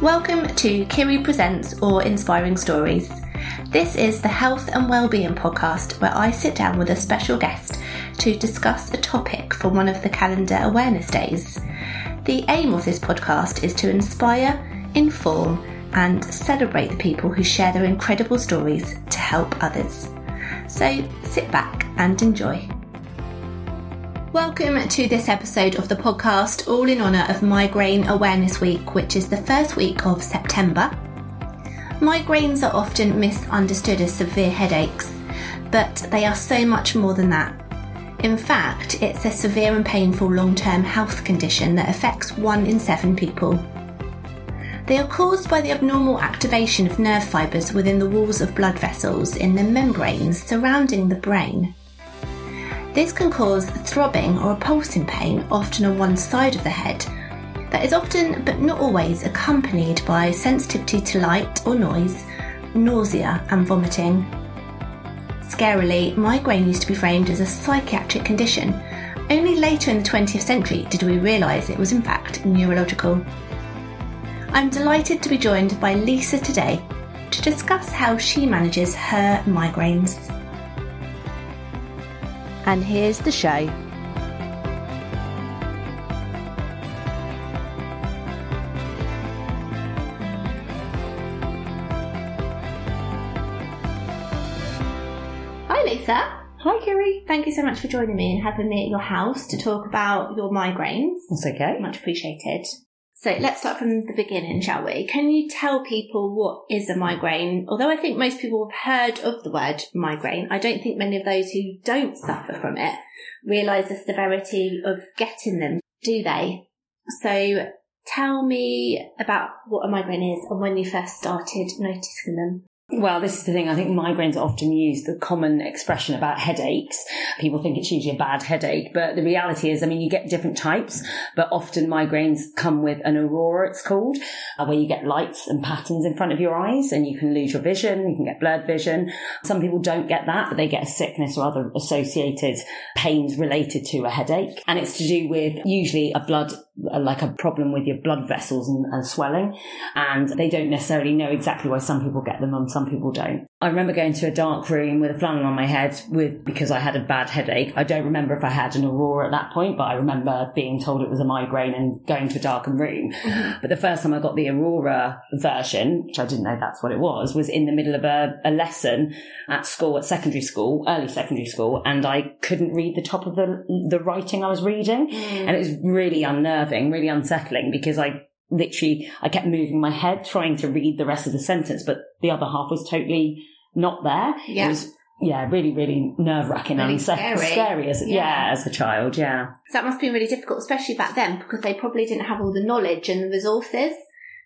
Welcome to Kiri Presents or Inspiring Stories. This is the health and wellbeing podcast where I sit down with a special guest to discuss a topic for one of the calendar awareness days. The aim of this podcast is to inspire, inform, and celebrate the people who share their incredible stories to help others. So sit back and enjoy. Welcome to this episode of the podcast, all in honour of Migraine Awareness Week, which is the first week of September. Migraines are often misunderstood as severe headaches, but they are so much more than that. In fact, it's a severe and painful long term health condition that affects one in seven people. They are caused by the abnormal activation of nerve fibres within the walls of blood vessels in the membranes surrounding the brain. This can cause throbbing or a pulsing pain, often on one side of the head, that is often, but not always, accompanied by sensitivity to light or noise, nausea, and vomiting. Scarily, migraine used to be framed as a psychiatric condition. Only later in the 20th century did we realise it was in fact neurological. I'm delighted to be joined by Lisa today to discuss how she manages her migraines. And here's the show. Hi, Lisa. Hi, Kiri. Thank you so much for joining me and having me at your house to talk about your migraines. That's okay. Much appreciated. So let's start from the beginning, shall we? Can you tell people what is a migraine? Although I think most people have heard of the word migraine, I don't think many of those who don't suffer from it realise the severity of getting them, do they? So tell me about what a migraine is and when you first started noticing them. Well, this is the thing. I think migraines often used, the common expression about headaches. People think it's usually a bad headache, but the reality is, I mean, you get different types, but often migraines come with an aurora, it's called, uh, where you get lights and patterns in front of your eyes and you can lose your vision, you can get blurred vision. Some people don't get that, but they get a sickness or other associated pains related to a headache. And it's to do with usually a blood like a problem with your blood vessels and, and, swelling. And they don't necessarily know exactly why some people get them and some people don't. I remember going to a dark room with a flannel on my head with because I had a bad headache. I don't remember if I had an aurora at that point, but I remember being told it was a migraine and going to a darkened room. Mm-hmm. But the first time I got the aurora version, which I didn't know that's what it was, was in the middle of a, a lesson at school, at secondary school, early secondary school, and I couldn't read the top of the the writing I was reading, mm. and it was really unnerving, really unsettling because I literally I kept moving my head trying to read the rest of the sentence, but the other half was totally not there. Yeah. It was yeah, really, really nerve wracking really and scary. scary as yeah. yeah. as a child, yeah. So that must be really difficult, especially back then, because they probably didn't have all the knowledge and the resources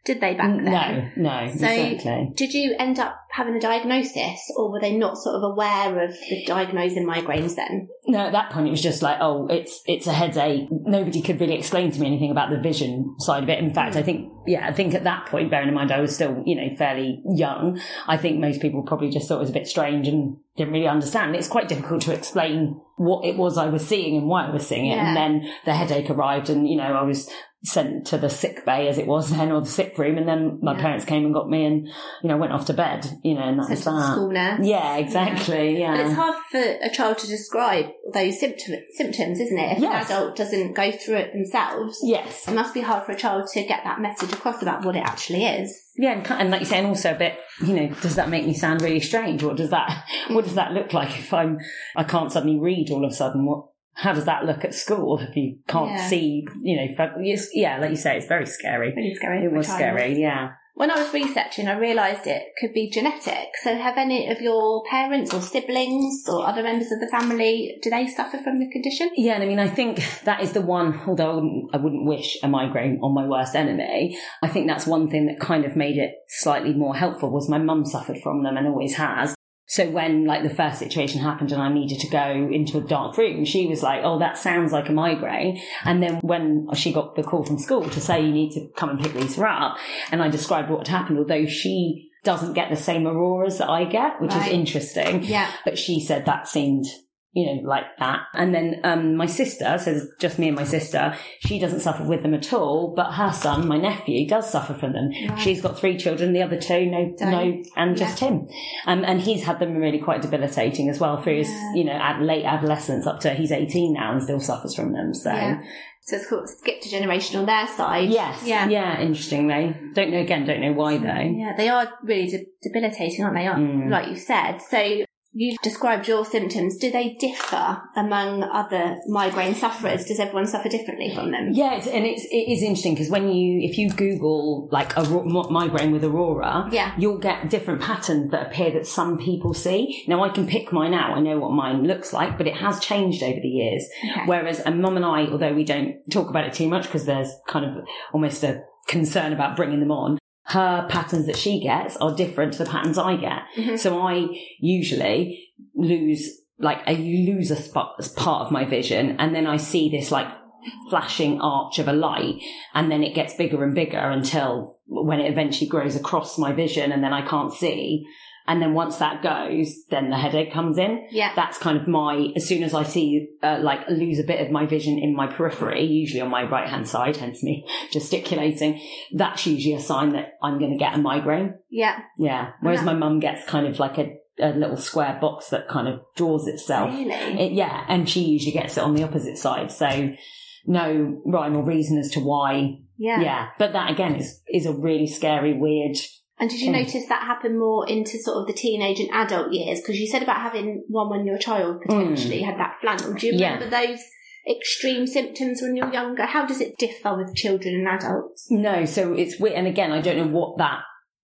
did they back then? No, no, so exactly. Did you end up having a diagnosis, or were they not sort of aware of the diagnosing migraines then? No, at that point it was just like, oh, it's it's a headache. Nobody could really explain to me anything about the vision side of it. In fact, mm. I think, yeah, I think at that point, bearing in mind I was still, you know, fairly young, I think most people probably just thought it was a bit strange and didn't really understand. It's quite difficult to explain what it was I was seeing and why I was seeing it. Yeah. And then the headache arrived, and you know, I was sent to the sick bay as it was then or the sick room and then my yeah. parents came and got me and you know went off to bed you know that was that school nurse yeah exactly yeah. yeah. but it's hard for a child to describe those symptom, symptoms isn't it if yes. an adult doesn't go through it themselves yes it must be hard for a child to get that message across about what it actually is yeah and, and like you say and also a bit you know does that make me sound really strange what does that what does that look like if i'm i can't suddenly read all of a sudden what how does that look at school if you can't yeah. see, you know, yeah, like you say, it's very scary. Really scary. It was scary, yeah. When I was researching, I realised it could be genetic. So have any of your parents or siblings or other members of the family, do they suffer from the condition? Yeah, and I mean, I think that is the one, although I wouldn't, I wouldn't wish a migraine on my worst enemy, I think that's one thing that kind of made it slightly more helpful was my mum suffered from them and always has. So when like the first situation happened and I needed to go into a dark room, she was like, "Oh, that sounds like a migraine." And then when she got the call from school to say you need to come and pick Lisa up, and I described what had happened, although she doesn't get the same auroras that I get, which right. is interesting. Yeah. But she said that seemed you know, like that. And then um, my sister, so it's just me and my sister, she doesn't suffer with them at all, but her son, my nephew, does suffer from them. Right. She's got three children, the other two, no, Don't. no, and just him. Um, and he's had them really quite debilitating as well through his, Yeah. you know, ad- late adolescence up to he's 18 now and still suffers from them. So. Yeah. So it's called skipped a generation on their side. Yes. Yeah. Yeah. Interestingly, don't know again. Don't know why though. Yeah, they are really de- debilitating, aren't they? Mm. Like you said. So you've described your symptoms. Do they differ among other migraine sufferers? Does everyone suffer differently from them? Yes, and it's it is interesting because when you if you Google like a migraine with aurora, Yeah. you'll get different patterns that appear that some people see. Now I can pick mine out. I know what mine looks like, but it has changed over the years. Okay. Whereas a mum and I, although we don't talk about it too much because there's kind of almost a concern about bringing them on. Her patterns that she gets are different to the patterns I get. Mhm. So I usually lose, like, I lose a spot as part of my vision and then I see this like flashing arch of a light and then it gets bigger and bigger until when it eventually grows across my vision and then I can't see. And then once that goes, then the headache comes in Yeah. that's kind of my as soon as i see uh, like lose a bit of my vision in my periphery usually on my right hand side hence me gesticulating that's usually a sign that i'm going to get a migraine Yeah. yeah whereas Yeah. my mum gets kind of like a, a little square box that kind of draws itself Really? it, yeah and she usually gets it on the opposite side so no rhyme or reason as to why yeah. yeah but that again is is a really scary weird And did you Mm. notice that happen more into sort of the teenage and adult years? Because you said about having one when you're child potentially had that flannel. Do you Mm. Yeah. remember those extreme symptoms when you're younger? How does it differ with children and adults? No, so it's weird. And again, I don't know what that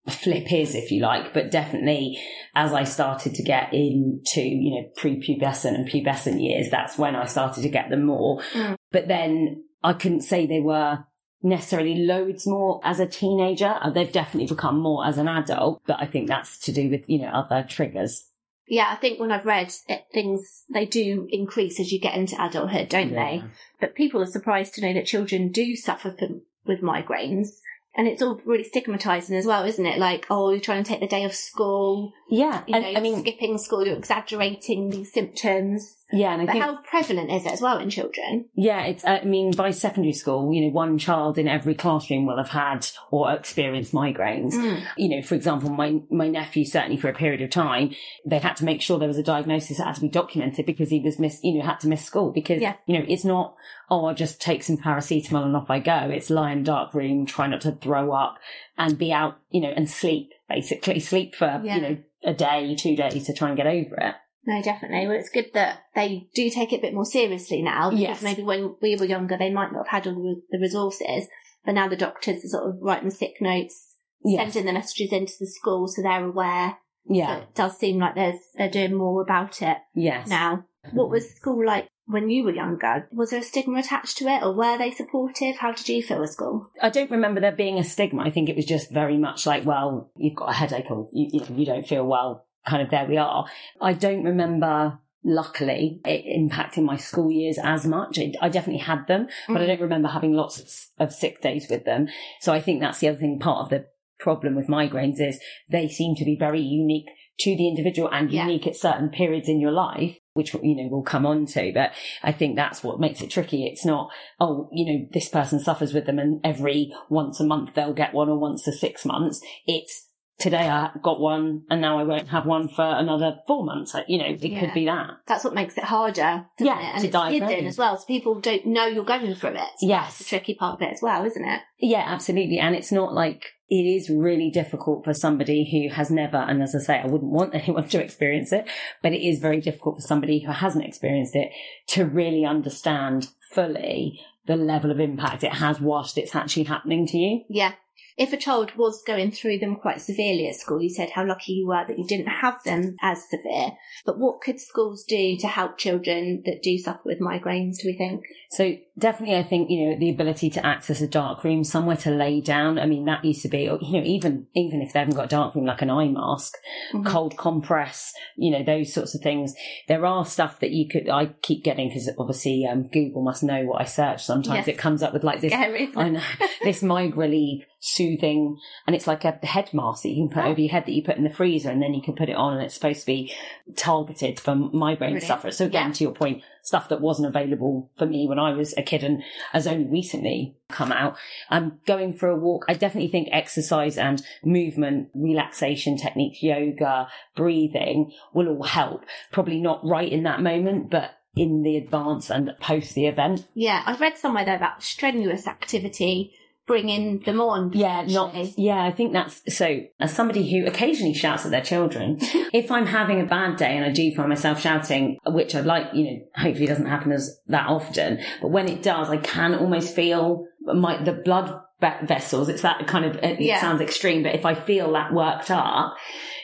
flip is, if you like, but definitely as I started to get into, you know, prepubescent and pubescent years, that's when I started to get them more. Mm. But then I couldn't say they were necessarily loads more as a teenager. Uh, They've definitely become more as an adult, but I think that's to do with, you know, other triggers. Yeah, I think when I've read it, things, they do increase as you get into adulthood, don't they? But people are surprised to know that children do suffer from, with migraines. And it's all really stigmatising as well, isn't it? Like, oh, you're trying to take the day off school, Yeah. you know, I mean, skipping school, you're exaggerating these symptoms. Yeah, and I But think how prevalent is it as well in children? Yeah, it's, I mean, by secondary school, you know, one child in every classroom will have had or experienced migraines. Mm. You know, for example, my, my nephew, certainly for a period of time, they had to make sure there was a diagnosis that had to be documented because he was miss, you know, had to miss school because, Yeah. you know, it's not, oh, I'll just take some paracetamol and off I go. It's lie in a dark room, try not to throw up and be out, you know, and sleep, basically sleep for, Yeah. you know, a day, two days to try and get over it. No, definitely. Well, it's good that they do take it a bit more seriously now. Because Yes. maybe when we were younger, they might not have had all the resources. But now the doctors are sort of writing sick notes, Yes. sending the messages into the school so they're aware. So Yeah. it does seem like there's they're doing more about it Yes. now. What was school like when you were younger? Was there a stigma attached to it, or were they supportive? How did you feel at school? I don't remember there being a stigma. I think it was just very much like, well, you've got a headache or you, you, know, you don't feel well, kind of there we are. I don't remember, luckily, it impacting my school years as much. It, I definitely had them, but I mm-hmm. don't remember having lots of, of sick days with them. So I think that's the other thing, part of the problem with migraines is they seem to be very unique to the individual and Yeah. unique at certain periods in your life, which, you know, we'll come on to. But I think that's what makes it tricky. It's not, oh, you know, this person suffers with them and every once a month they'll get one or once a six months. It's today I got one and now I won't have one for another four months. You know, it Yeah. could be that. That's what makes it harder, doesn't Yeah, it? And to it's hidden as well, so people don't know you're going through it. So Yes. That's the tricky part of it as well, isn't it? Yeah, absolutely. And it's not like it is really difficult for somebody who has never, and as I say, I wouldn't want anyone to experience it, but it is very difficult for somebody who hasn't experienced it to really understand fully the level of impact it has whilst it's actually happening to you. Yeah. If a child was going through them quite severely at school, you said how lucky you were that you didn't have them as severe. But what could schools do to help children that do suffer with migraines, do we think? So definitely, I think you know the ability to access a dark room, somewhere to lay down. I mean, that used to be, you know, even even if they haven't got a dark room, like an eye mask, Mhm. cold compress, you know, those sorts of things. There are stuff that you could. I keep getting because obviously um, Google must know what I search. Sometimes Yes. it comes up with like this. Scary, I know this migraine relief soothing, and it's like a head mask that you can put Oh. over your head that you put in the freezer, and then you can put it on, and it's supposed to be targeted for migraine Brilliant. sufferers. So again, Yeah. to your point, stuff that wasn't available for me when I was a kid and has only recently come out. I'm going for a walk. I definitely think exercise and movement, relaxation techniques, yoga, breathing will all help. Probably not right in that moment, but in the advance and post the event. Yeah, I've read somewhere though about strenuous activity bringing them on. Yeah, not, yeah, I think that's so. As somebody who occasionally shouts at their children, if I'm having a bad day and I do find myself shouting, which I'd like, you know, hopefully doesn't happen as that often, but when it does, I can almost feel my, the blood vessels. It's that kind of, it Yeah. sounds extreme, but if I feel that worked up,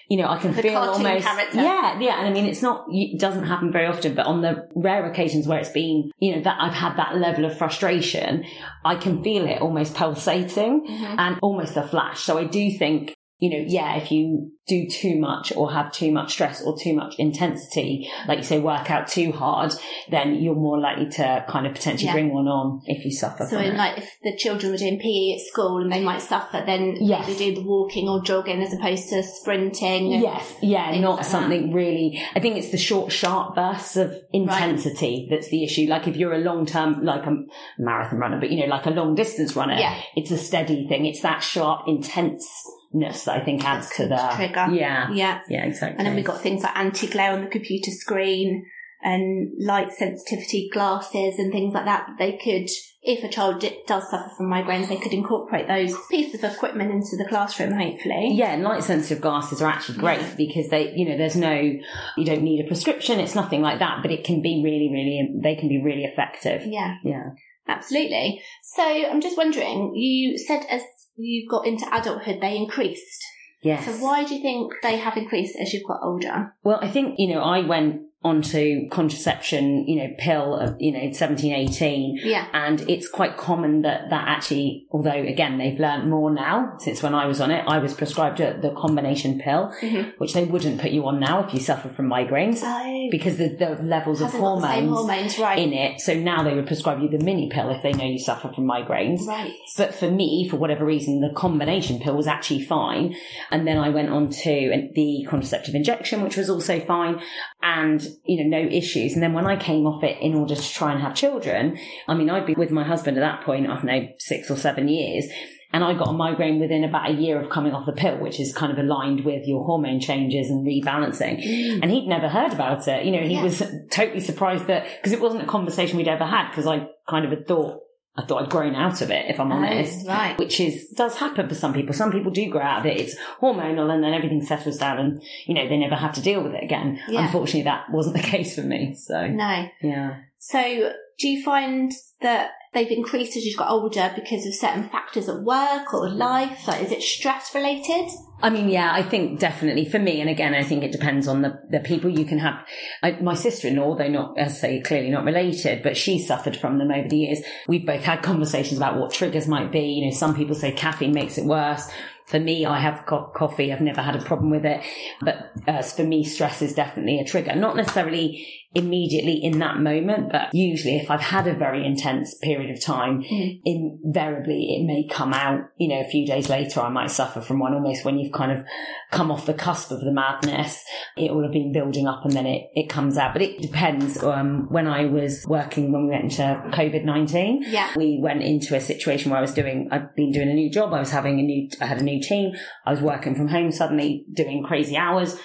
you know, I can The feel almost, character. yeah, yeah. And I mean, it's not, it doesn't happen very often, but on the rare occasions where it's been, you know, that I've had that level of frustration, I can feel it almost pulsating Mhm. and almost a flash. So I do think, you know, yeah, if you do too much or have too much stress or too much intensity, like you say, work out too hard, then you're more likely to kind of potentially Yeah. bring one on if you suffer So, from it. like, if the children were doing PE at school and they might suffer, then Yes. they do the walking or jogging as opposed to sprinting. Yes, yeah, not like something really. I think it's the short, sharp bursts of intensity that's the issue. Like if you're a long term, like a marathon runner, but you know, like a long distance runner, Yeah. it's a steady thing. It's that sharp intenseness that I think adds to the trigger. Yeah, Yeah. yeah, exactly. And then we've got things like anti-glare on the computer screen and light sensitivity glasses and things like that. They could, if a child di- does suffer from migraines, they could incorporate those pieces of equipment into the classroom, hopefully. Yeah, and light sensitive glasses are actually great Yeah. because they, you know, there's no, you don't need a prescription. It's nothing like that, but it can be really, really, they can be really effective. Yeah, Yeah. absolutely. So I'm just wondering, you said as you got into adulthood, they increased. Yes. So why do you think they have increased as you've got older? Well, I think, you know, I went onto contraception, you know, pill, of, you know, 17, 18. Yeah. And it's quite common that that actually, although again, they've learned more now since when I was on it, I was prescribed a, the combination pill, Mhm. which they wouldn't put you on now if you suffer from migraines Oh, because the, the levels of hormones hormones, right? in it. So now they would prescribe you the mini pill if they know you suffer from migraines. Right. But for me, for whatever reason, the combination pill was actually fine. And then I went on to the contraceptive injection, which was also fine and, you know, no issues. And then when I came off it in order to try and have children, I mean, I'd been with my husband at that point, I don't know, six or seven years. And I got a migraine within about a year of coming off the pill, which is kind of aligned with your hormone changes and rebalancing. Mm. And he'd never heard about it. You know, he Yeah. was totally surprised that, because it wasn't a conversation we'd ever had, because I kind of had thought, I thought I'd grown out of it, if I'm oh, honest. Oh, right. Which is, does happen for some people. Some people do grow out of it. It's hormonal and then everything settles down and, you know, they never have to deal with it again. Yeah. Unfortunately, that wasn't the case for me. So, No. yeah. So, do you find that they've increased as you've got older because of certain factors at work or mm. life? Like, is it stress related? I mean, yeah, I think definitely for me, and again, I think it depends on the, the people you can have. I, my sister-in-law, though not, as I say, clearly not related, but she suffered from them over the years. We've both had conversations about what triggers might be. You know, some people say caffeine makes it worse. For me, I have co- coffee. I've never had a problem with it. But uh, for me, stress is definitely a trigger. Not necessarily immediately in that moment, but usually if I've had a very intense period of time, Mm. invariably it may come out, you know, a few days later, I might suffer from one almost when you've kind of come off the cusp of the madness. It will have been building up and then it, it comes out. But it depends. Um, when I was working, when we went into COVID-19, Yeah. we went into a situation where I was doing, I'd been doing a new job. I was having a new, I had a new team. I was working from home suddenly doing crazy hours.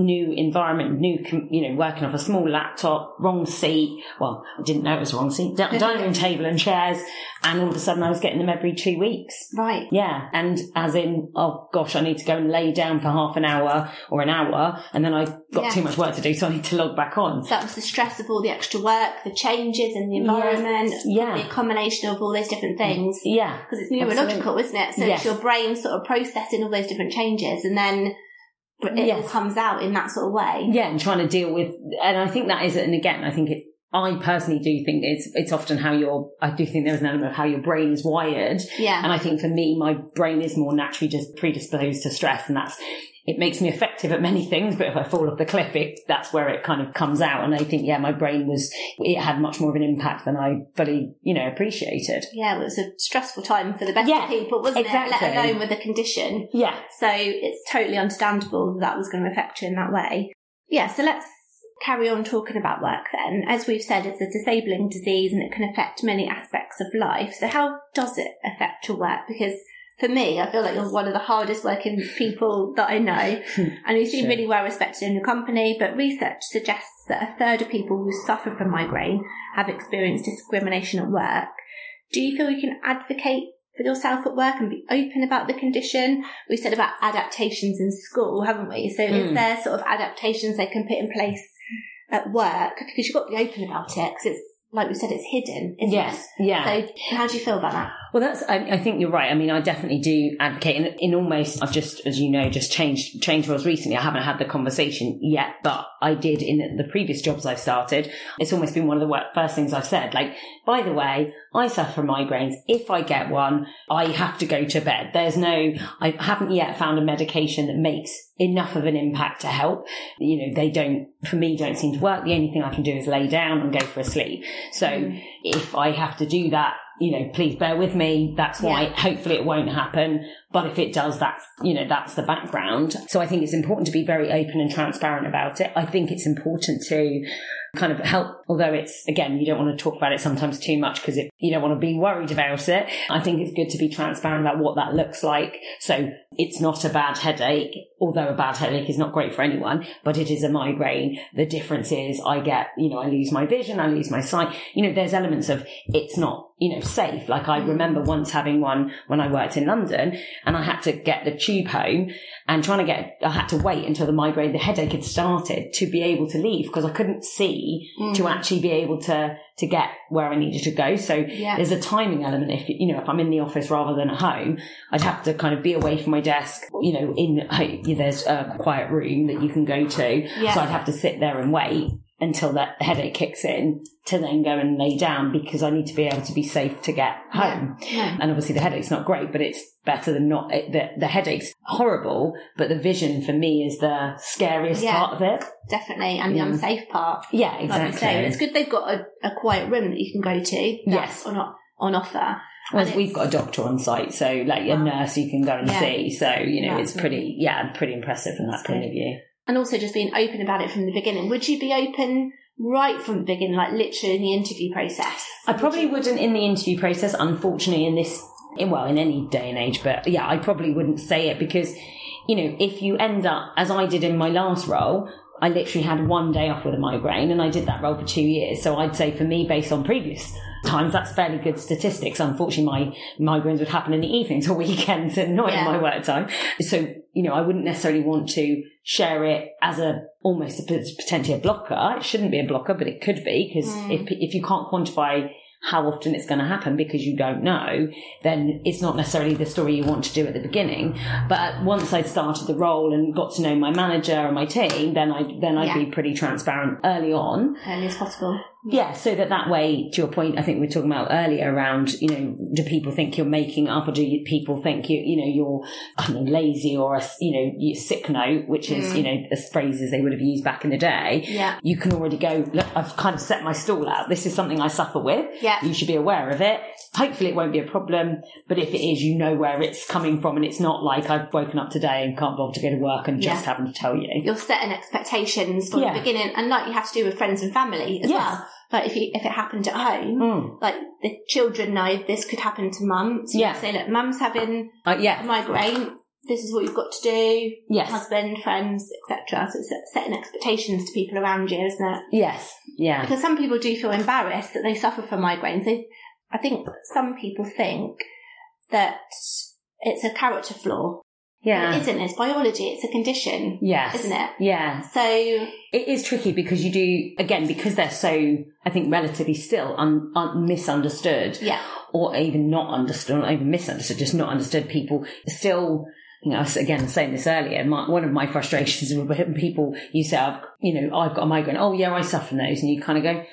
New environment, new, you know, working off a small laptop, wrong seat. Well, I didn't know it was wrong seat. Dining table and chairs. And all of a sudden I was getting them every two weeks. Right. Yeah. And as in, oh gosh, I need to go and lay down for half an hour or an hour. And then I've got Yeah. too much work to do. So I need to log back on. So that was the stress of all the extra work, the changes in the environment, Yeah. the combination of all those different things. Yeah. Because it's neurological, isn't it? So Yes. it's your brain sort of processing all those different changes and then it all Yes. comes out in that sort of way. Yeah. And trying to deal with, and I think that is, and again, I think it, I personally do think it's, it's often how your, I do think there's an element of how your brain is wired. Yeah. And I think for me, my brain is more naturally just predisposed to stress. And that's it makes me effective at many things, but if I fall off the cliff, it, that's where it kind of comes out. And I think, yeah, my brain was, it had much more of an impact than I fully, you know, appreciated. Yeah, it was a stressful time for the best Yeah, of people, wasn't exactly. it? Let alone with the condition. Yeah. So it's totally understandable that, that was going to affect you in that way. Yeah, so let's carry on talking about work then. As we've said, it's a disabling disease and it can affect many aspects of life. So how does it affect your work? Because for me, I feel like you're one of the hardest working people that I know, and you seem Sure. really well respected in the company. But research suggests that a third of people who suffer from migraine have experienced discrimination at work. Do you feel you can advocate for yourself at work and be open about the condition? We said about adaptations in school, haven't we? So is Mm. there sort of adaptations they can put in place at work? Because you've got to be open about it because it's, like we said, it's hidden, isn't Yes. Yeah. So how do you feel about that? Well, that's. I, I think you're right. I mean, I definitely do advocate, and in almost, I've just, as you know, just changed changed roles recently. I haven't had the conversation yet, but I did in the previous jobs I've started. It's almost been one of the first things I've said. Like, by the way, I suffer from migraines. If I get one, I have to go to bed. There's no. I haven't yet found a medication that makes enough of an impact to help. You know, they don't. For me, don't seem to work. The only thing I can do is lay down and go for a sleep. So mm. if I have to do that you know, please bear with me. That's why Yeah. hopefully it won't happen. But if it does, that's, you know, that's the background. So I think it's important to be very open and transparent about it. I think it's important to kind of help, although it's, again, you don't want to talk about it sometimes too much because you don't want to be worried about it. I think it's good to be transparent about what that looks like. So it's not a bad headache, although a bad headache is not great for anyone, but it is a migraine. The difference is I get, you know, I lose my vision, I lose my sight. You know, there's elements of it's not, you know, safe. Like I remember once having one when I worked in London and I had to get the tube home and trying to get, I had to wait until the migraine, the headache had started to be able to leave because I couldn't see mm. to actually be able to, to get where I needed to go. So Yeah. there's a timing element. If, you know, if I'm in the office rather than at home, I'd have to kind of be away from my desk, you know, in, there's a quiet room that you can go to. Yeah. So I'd have to sit there and wait until that headache kicks in to then go and lay down because I need to be able to be safe to get home. Yeah. And obviously the headache's not great, but it's better than not. It, the, the headache's horrible, but the vision for me is the scariest Yeah. part of it. Definitely, and the unsafe part. Yeah, exactly. say, it's good they've got a, a quiet room that you can go to. That's Yes. on offer. Well, we've got a doctor on site, so like a nurse you can go and see. So, you know, it's pretty, yeah, pretty impressive from that point of view. And also just being open about it from the beginning. Would you be open right from the beginning, like literally in the interview process? I probably wouldn't in the interview process, unfortunately, in this, in, well, in any day and age, but yeah, I probably wouldn't say it because, you know, if you end up, as I did in my last role, I literally had one day off with a migraine and I did that role for two years. So I'd say for me, based on previous times, that's fairly good statistics. Unfortunately, my migraines would happen in the evenings or weekends and not Yeah. in my work time. So, you know, I wouldn't necessarily want to share it as a almost a, potentially a blocker. It shouldn't be a blocker, but it could be because Mm. if, if you can't quantify how often it's going to happen because you don't know, then it's not necessarily the story you want to do at the beginning. But once I'd started the role and got to know my manager and my team, then I then I'd Yeah. be pretty transparent early on. early as possible. Yeah, so that that way, to your point, I think we were talking about earlier around, you know, do people think you're making up, or do you, people think you, you know, you're, I know, lazy or a, you know, you sick note, which is, Mm. you know, as phrases they would have used back in the day. Yeah. You can already go, look, I've kind of set my stall out. This is something I suffer with. Yeah. You should be aware of it. Hopefully it won't be a problem, but if it is, you know where it's coming from and it's not like I've woken up today and can't bother to go to work and just Yeah. having to tell you. You're setting expectations from Yeah. the beginning, and like you have to do with friends and family as Yes. well. Like if you, if it happened at home, Mm. like the children know this could happen to mum. So you Yeah. say, look, mum's having Uh, a yeah. migraine. This is what you've got to do. Yes. Husband, friends, etc. So it's setting expectations to people around you, isn't it? Yes. Yeah. Because some people do feel embarrassed that they suffer from migraines. They, I think some people think that it's a character flaw. Yeah. It isn't. It's biology. It's a condition, Yeah. isn't it? Yeah. So It is tricky because you do, again, because they're so, I think, relatively still un, un, misunderstood yeah, or even not understood, not even misunderstood, just not understood. People still, you know, again, saying this earlier, my, one of my frustrations with when people, you say, I've, you know, I've got a migraine. Oh, yeah, I suffer from those. And you kind of go,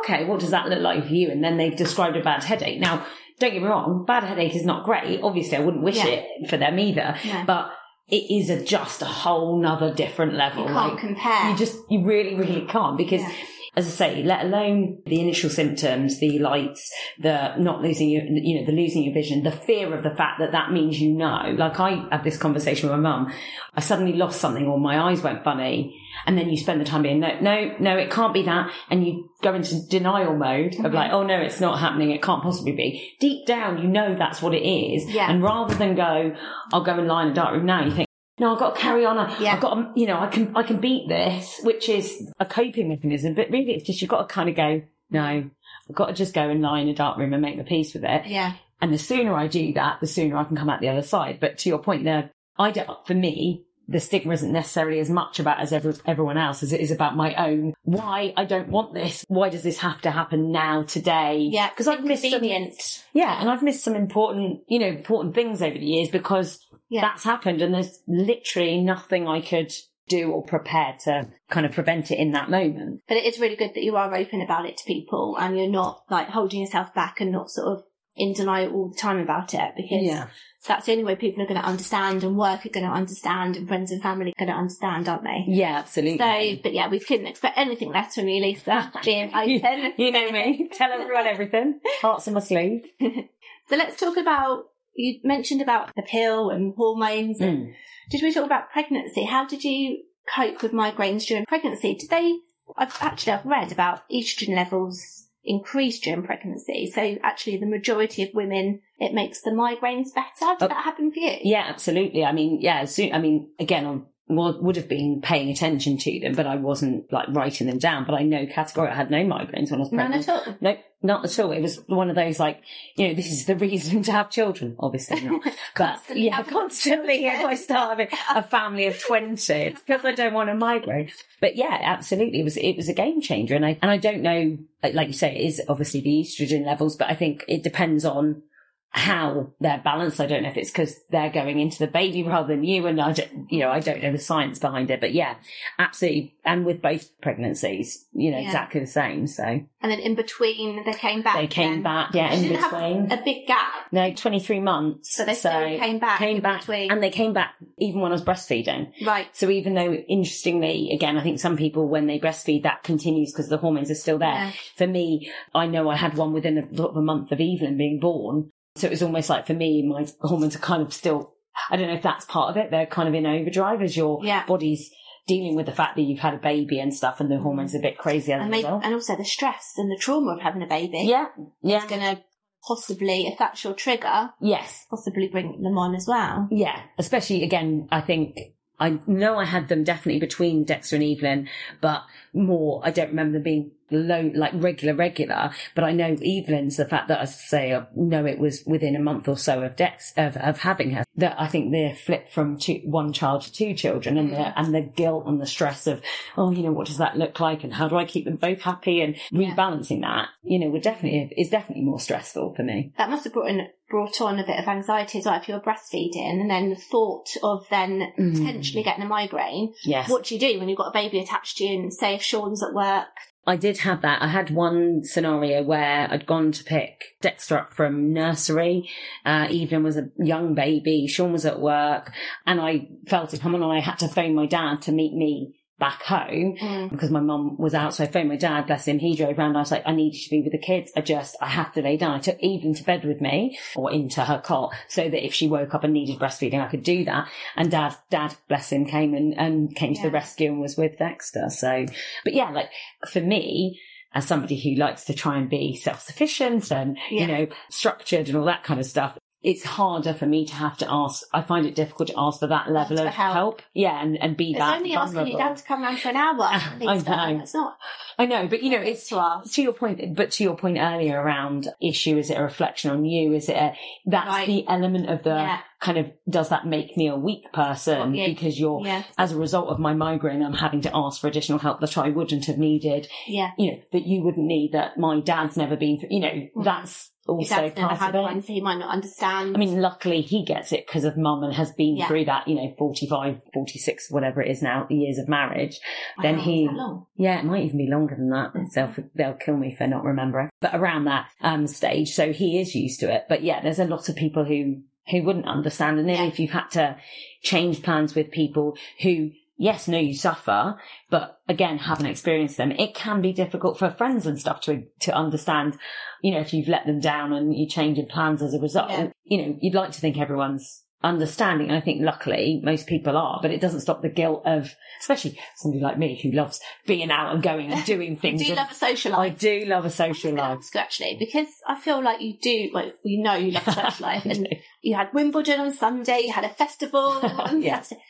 okay, what does that look like for you? And then they've described a bad headache. Now, don't get me wrong, bad headache is not great. Obviously, I wouldn't wish Yeah. it for them either. No. But it is a, just a whole nother different level. You can't Like, compare. You just, you really, really can't because Yeah. As I say, let alone the initial symptoms, the lights, the not losing your, you know, the losing your vision, the fear of the fact that that means you know. Like I had this conversation with my mum. I suddenly lost something or my eyes went funny. And then you spend the time being, no, no, no, it can't be that. And you go into denial mode of like, oh no, it's not happening. It can't possibly be. Deep down, you know that's what it is. Yeah. And rather than go, I'll go and lie in a dark room now, you think, no, I've got to carry on. I, Yeah. I've got to, you know, I can, I can beat this, which is a coping mechanism. But really, it's just you've got to kind of go, no, I've got to just go and lie in a dark room and make the peace with it. yeah. And the sooner I do that, the sooner I can come out the other side. But to your point there, I don't, for me, the stigma isn't necessarily as much about as every, everyone else as it is about my own. Why I don't want this. Why does this have to happen now, today? Yeah. Because I've missed some, yeah, and I've missed some important, you know, important things over the years because Yeah. that's happened and there's literally nothing I could do or prepare to kind of prevent it in that moment. But it is really good that you are open about it to people and you're not like holding yourself back and not sort of in denial all the time about it because that's the only way people are going to understand and work are going to understand and friends and family are going to understand, aren't they? Yeah, absolutely. So, but yeah, we couldn't expect anything less from you, Lisa, being you, open. you know me. Tell everyone everything. Hearts on my sleeve. So let's talk about, you mentioned about the pill and hormones. And Mm. Did we talk about pregnancy? How did you cope with migraines during pregnancy? Did they, I've actually, I've read about estrogen levels increase during pregnancy. So actually the majority of women, it makes the migraines better. Did Oh. that happen for you? Yeah, absolutely. I mean, yeah, soon, I mean, again, wa- would have been paying attention to them, but I wasn't like writing them down. But I know categorically I had no migraines when I was None pregnant. at all. No, not at all. It was one of those like, you know, this is the reason to have children. Obviously not. But yeah, constantly if I start having a family of 20, it's because I don't want a migraine. But yeah, absolutely. It was, it was a game changer. And I, and I don't know, like, like you say, it is obviously the estrogen levels, but I think it depends on how they're balanced. I don't know if it's because they're going into the baby rather than you. And I don't, you know, I don't know the science behind it, but yeah, absolutely. And with both pregnancies, you know, Yeah. exactly the same. So And then in between, they came back. they came then. back, yeah, in between. a big gap. No, 23 months. So they still came back Came back. between. And they came back even when I was breastfeeding. Right. So even though, interestingly, again, I think some people, when they breastfeed, that continues because the hormones are still there. Yeah. For me, I know I had one within a, sort of a month of Evelyn being born. So it was almost like for me, my hormones are kind of still, I don't know if that's part of it. They're kind of in overdrive as your Yeah. body's dealing with the fact that you've had a baby and stuff and the hormones are a bit crazy as And, maybe, and also the stress and the trauma of having a baby. Yeah. Yeah. It's going to possibly, if that's your trigger, Yes. possibly bring them on as well. Yeah, especially again, I think I know I had them definitely between Dexter and Evelyn, but more, I don't remember them being low, like regular, regular, but I know Evelyn's the fact that I say, I know it was within a month or so of Dex, of, of having her, that I think the flip from two, one child to two children and the, and the guilt and the stress of, oh, you know, what does that look like? And how do I keep them both happy and rebalancing that, you know, would definitely, is definitely more stressful for me. That must have brought in, brought on a bit of anxiety as well if you're breastfeeding and then the thought of then Mm. potentially getting a migraine. Yes. What do you do when you've got a baby attached to you and say if Sean's at work? I did have that. I had one scenario where I'd gone to pick Dexter up from nursery. Uh, Evelyn was a young baby. Sean was at work and I felt it coming on. I had to phone my dad to meet me back home Mm. because my mum was out. So I phoned my dad, bless him. He drove round. I was like, I need you to be with the kids. I just, I have to lay down. I took Evelyn to bed with me or into her cot so that if she woke up and needed breastfeeding, I could do that. And dad, dad, bless him, came and, and came to the rescue and was with Dexter. So, but yeah, like for me, as somebody who likes to try and be self-sufficient and, Yeah. you know, structured and all that kind of stuff, it's harder for me to have to ask. I find it difficult to ask for that level for of help. help. Yeah, and, and be It's that only asking vulnerable. your dad to come round for an hour. I know. It's not I know, but you know, it's to ask. to your point, but to your point earlier around issue, is it a reflection on you? Is it a, that's Right. the element of the Yeah. kind of, does that make me a weak person? Yeah. Because you're, Yeah. as a result of my migraine, I'm having to ask for additional help that I wouldn't have needed, Yeah. you know, that you wouldn't need, that my dad's never been through, you know, mm-hmm. that's Also dad's never had one, so he might not understand. I mean, luckily he gets it because of mum and has been Yeah. through that, you know, 45, 46, whatever it is now, years of marriage. then he- long. Yeah, it might even be longer than that. Mm. They'll, they'll kill me for not remembering. But around that um, stage, so he is used to it. But yeah, there's a lot of people who who wouldn't understand. And then Yeah. if you've had to change plans with people who, yes, no, you suffer, but again, haven't experienced them, it can be difficult for friends and stuff to, to understand, you know, if you've let them down and you're changing plans as a result, Yeah. you know, you'd like to think everyone's understanding. And I think luckily most people are, but it doesn't stop the guilt of, especially somebody like me who loves being out and going and doing things. do you and love a social life. I do love a social life. ask actually because I feel like you do. Well, you know you love a social life, and you had Wimbledon on Sunday. You had a festival on Yeah. Saturday.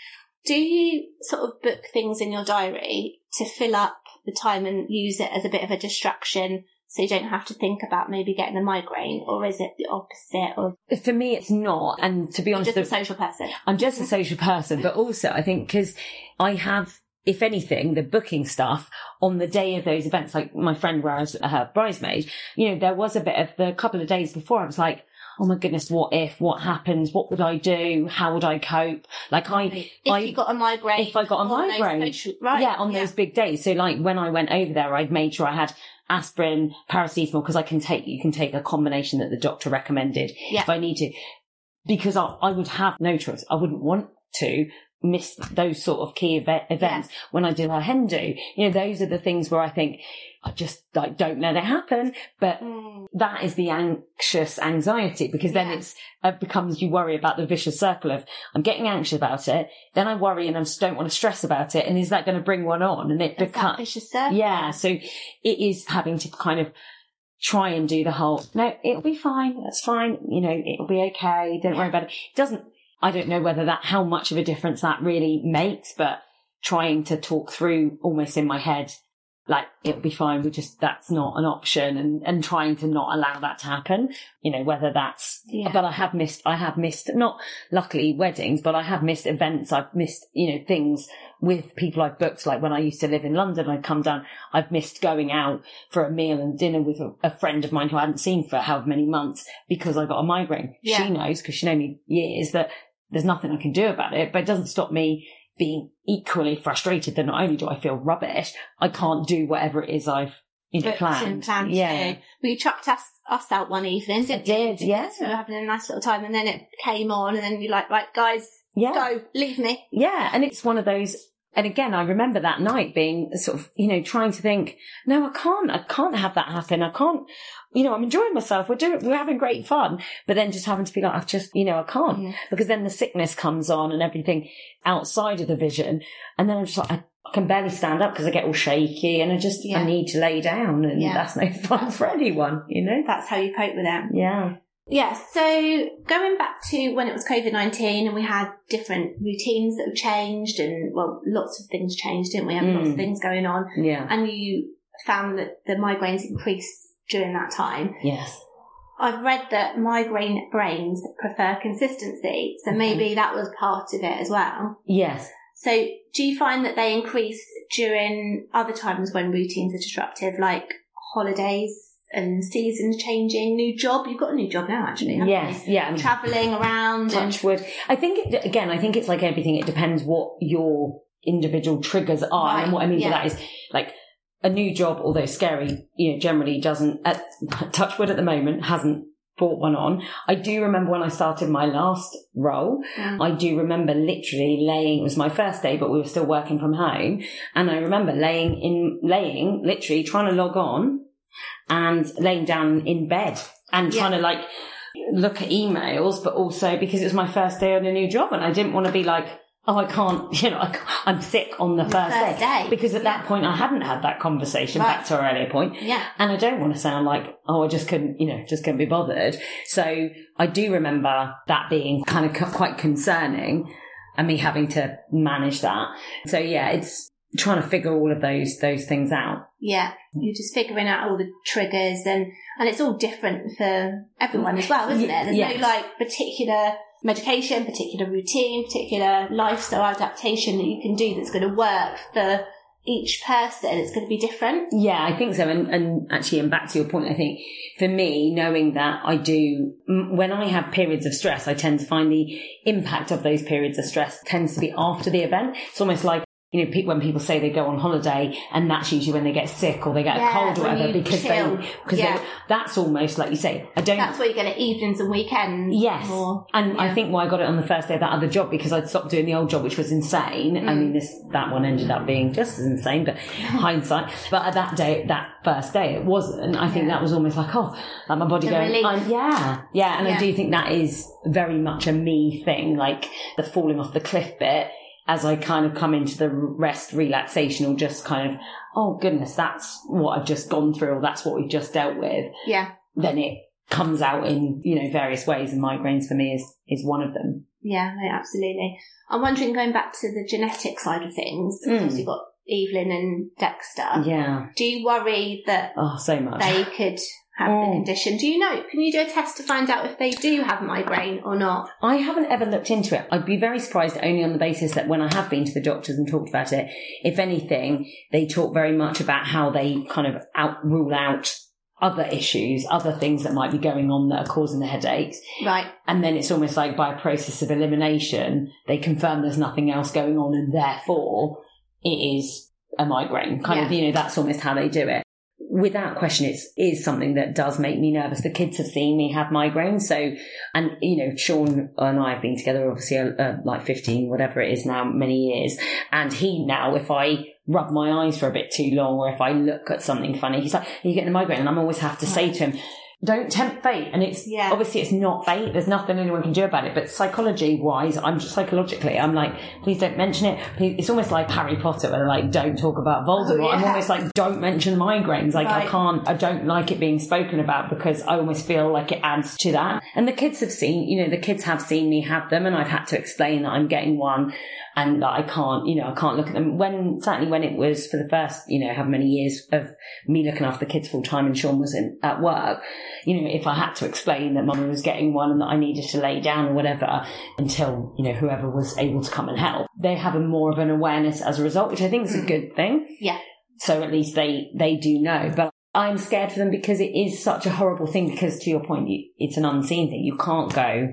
Do you sort of book things in your diary to fill up the time and use it as a bit of a distraction, so you don't have to think about maybe getting a migraine, or is it the opposite of For me, it's not. And to be honest, just a social person? I'm just a social person, but also I think because I have, if anything, the booking stuff on the day of those events, like my friend where I was her bridesmaid, you know, there was a bit of the couple of days before I was like, oh my goodness, what if, what happens, what would I do, how would I cope? Like I, If I, you got a migraine, if I got a migraine, social- right? yeah, on those big days. So like when I went over there, I'd made sure I had aspirin, paracetamol, because I can take, you can take a combination that the doctor recommended Yeah. if I need to, because I, I would have no choice. I wouldn't want to miss those sort of key eve- events when I did our hen do. You know, those are the things where I think I just like don't let it happen, but Mm, that is the anxious anxiety because then Yeah. it's it becomes you worry about the vicious circle of I'm getting anxious about it, then I worry and I just don't want to stress about it, and is that going to bring one on? And it becomes vicious circle. yeah, so it is having to kind of try and do the whole no, it'll be fine, that's fine, you know, it'll be okay, don't worry about it. It doesn't I don't know whether that how much of a difference that really makes, but trying to talk through almost in my head like it'll be fine. We just that's not an option, and and trying to not allow that to happen. You know whether that's. Yeah. But I have missed. I have missed not luckily weddings, but I have missed events. I've missed you know things with people I've booked. Like when I used to live in London, I'd come down. I've missed going out for a meal and dinner with a, a friend of mine who I hadn't seen for however many months because I got a migraine. Yeah. She knows because she knows me years that there's nothing I can do about it, but it doesn't stop me being equally frustrated that not only do I feel rubbish, I can't do whatever it is I've you know, planned. yeah. to. Well, you chucked us, us out one evening, I didn't you? did, yeah. We were having a nice little time, and then it came on, and then you're like, right, guys, Yeah. go, leave me. Yeah. And it's one of those, and again, I remember that night being sort of, you know, trying to think, no, I can't, I can't have that happen. I can't, you know, I'm enjoying myself. We're doing, we're having great fun. But then just having to be like, I just, you know, I can't because then the sickness comes on and everything outside of the vision. And then I'm just like, I can barely stand up because I get all shaky and I just, Yeah. I need to lay down and Yeah. that's no fun for anyone, you know? That's how you cope with it. Yeah. Yeah, so going back to when it was COVID 19 and we had different routines that have changed, and well, lots of things changed, didn't we? And lots Mm. of things going on. Yeah. And you found that the migraines increased during that time. Yes. I've read that migraine brains prefer consistency, so Mhm. maybe that was part of it as well. Yes. So, do you find that they increase during other times when routines are disruptive, like holidays and seasons changing, new job? You've got a new job now, actually. Yes. Yeah. I you? mean, Traveling around. touch wood. I think it, again, I think it's like everything. It depends what your individual triggers are, Right, and what I mean yeah. by that is like a new job, although scary, you know, generally doesn't. At, touch wood at the moment hasn't brought one on. I do remember when I started my last role. Mm. I do remember literally laying. It was my first day, but we were still working from home, and I remember laying in, laying literally trying to log on, and laying down in bed and Yeah. trying to like look at emails, but also because it was my first day on a new job, and I didn't want to be like. Oh, I can't, you know, I can't, I'm sick on the first, first day. Because at that point I hadn't had that conversation Right. back to our earlier point. Yeah. And I don't want to sound like, oh, I just couldn't, you know, just couldn't be bothered. So I do remember that being kind of quite concerning and me having to manage that. So yeah, it's trying to figure all of those, those things out. Yeah. You're just figuring out all the triggers and, and it's all different for everyone as well, isn't it? There's Yes. no like particular medication, particular routine, particular lifestyle adaptation that you can do that's going to work for each person. It's going to be different. Yeah, I think so. And, and actually, and back to your point, I think for me, knowing that I do, when I have periods of stress, I tend to find the impact of those periods of stress tends to be after the event. It's almost like you know, when people say they go on holiday and that's usually when they get sick or they get Yeah, a cold or whatever because chill. they, because Yeah. that's almost like you say, I don't, That's where you get it evenings and weekends. Yes. More. And I think why I got it on the first day of that other job because I'd stopped doing the old job, which was insane. I Mm. mean, this that one ended up being just as insane, but hindsight. But at that day, that first day, it wasn't. I think Yeah. that was almost like, oh, like my body The going, yeah, yeah. And Yeah. I do think that is very much a me thing, like the falling off the cliff bit. As I kind of come into the rest, relaxation, or just kind of, oh goodness, that's what I've just gone through, or that's what we've just dealt with Yeah. then it comes out in you know various ways and migraines for me is is one of them Yeah, no, absolutely. I'm wondering, going back to the genetic side of things, Mm. because you've got Evelyn and Dexter. yeah Do you worry that oh so much they could have the Oh. condition? Do you know? Can you do a test to find out if they do have migraine or not? I haven't ever looked into it. I'd be very surprised only on the basis that when I have been to the doctors and talked about it, if anything, they talk very much about how they kind of out rule out other issues, other things that might be going on that are causing the headaches. Right. And then it's almost like by a process of elimination, they confirm there's nothing else going on and therefore it is a migraine. Kind of, you know, that's almost how they do it. Without question, it's is something that does make me nervous. The kids have seen me have migraines, so and you know, Sean and I have been together obviously uh, uh, like fifteen, whatever it is now, many years. And he now, if I rub my eyes for a bit too long, or if I look at something funny, he's like, "Are you getting a migraine?" And I'm always have to say to him, don't tempt fate. And it's Yeah. obviously it's not fate. There's nothing anyone can do about it. But psychology wise, I'm just psychologically, I'm like, please don't mention it. It's almost like Harry Potter where they're like, don't talk about Voldemort. Oh, I'm almost like, don't mention migraines. Like I can't, I don't like it being spoken about because I almost feel like it adds to that. And the kids have seen, you know, the kids have seen me have them and I've had to explain that I'm getting one and that I can't, you know, I can't look at them. When, certainly when it was for the first, you know, how many years of me looking after the kids full time and Sean was in, at work, you know, if I had to explain that mummy was getting one and that I needed to lay down or whatever until, you know, whoever was able to come and help, they have a more of an awareness as a result, which I think is a mm. good thing. Yeah. So at least they, they do know. But I'm scared for them because it is such a horrible thing because to your point, you, it's an unseen thing. You can't go.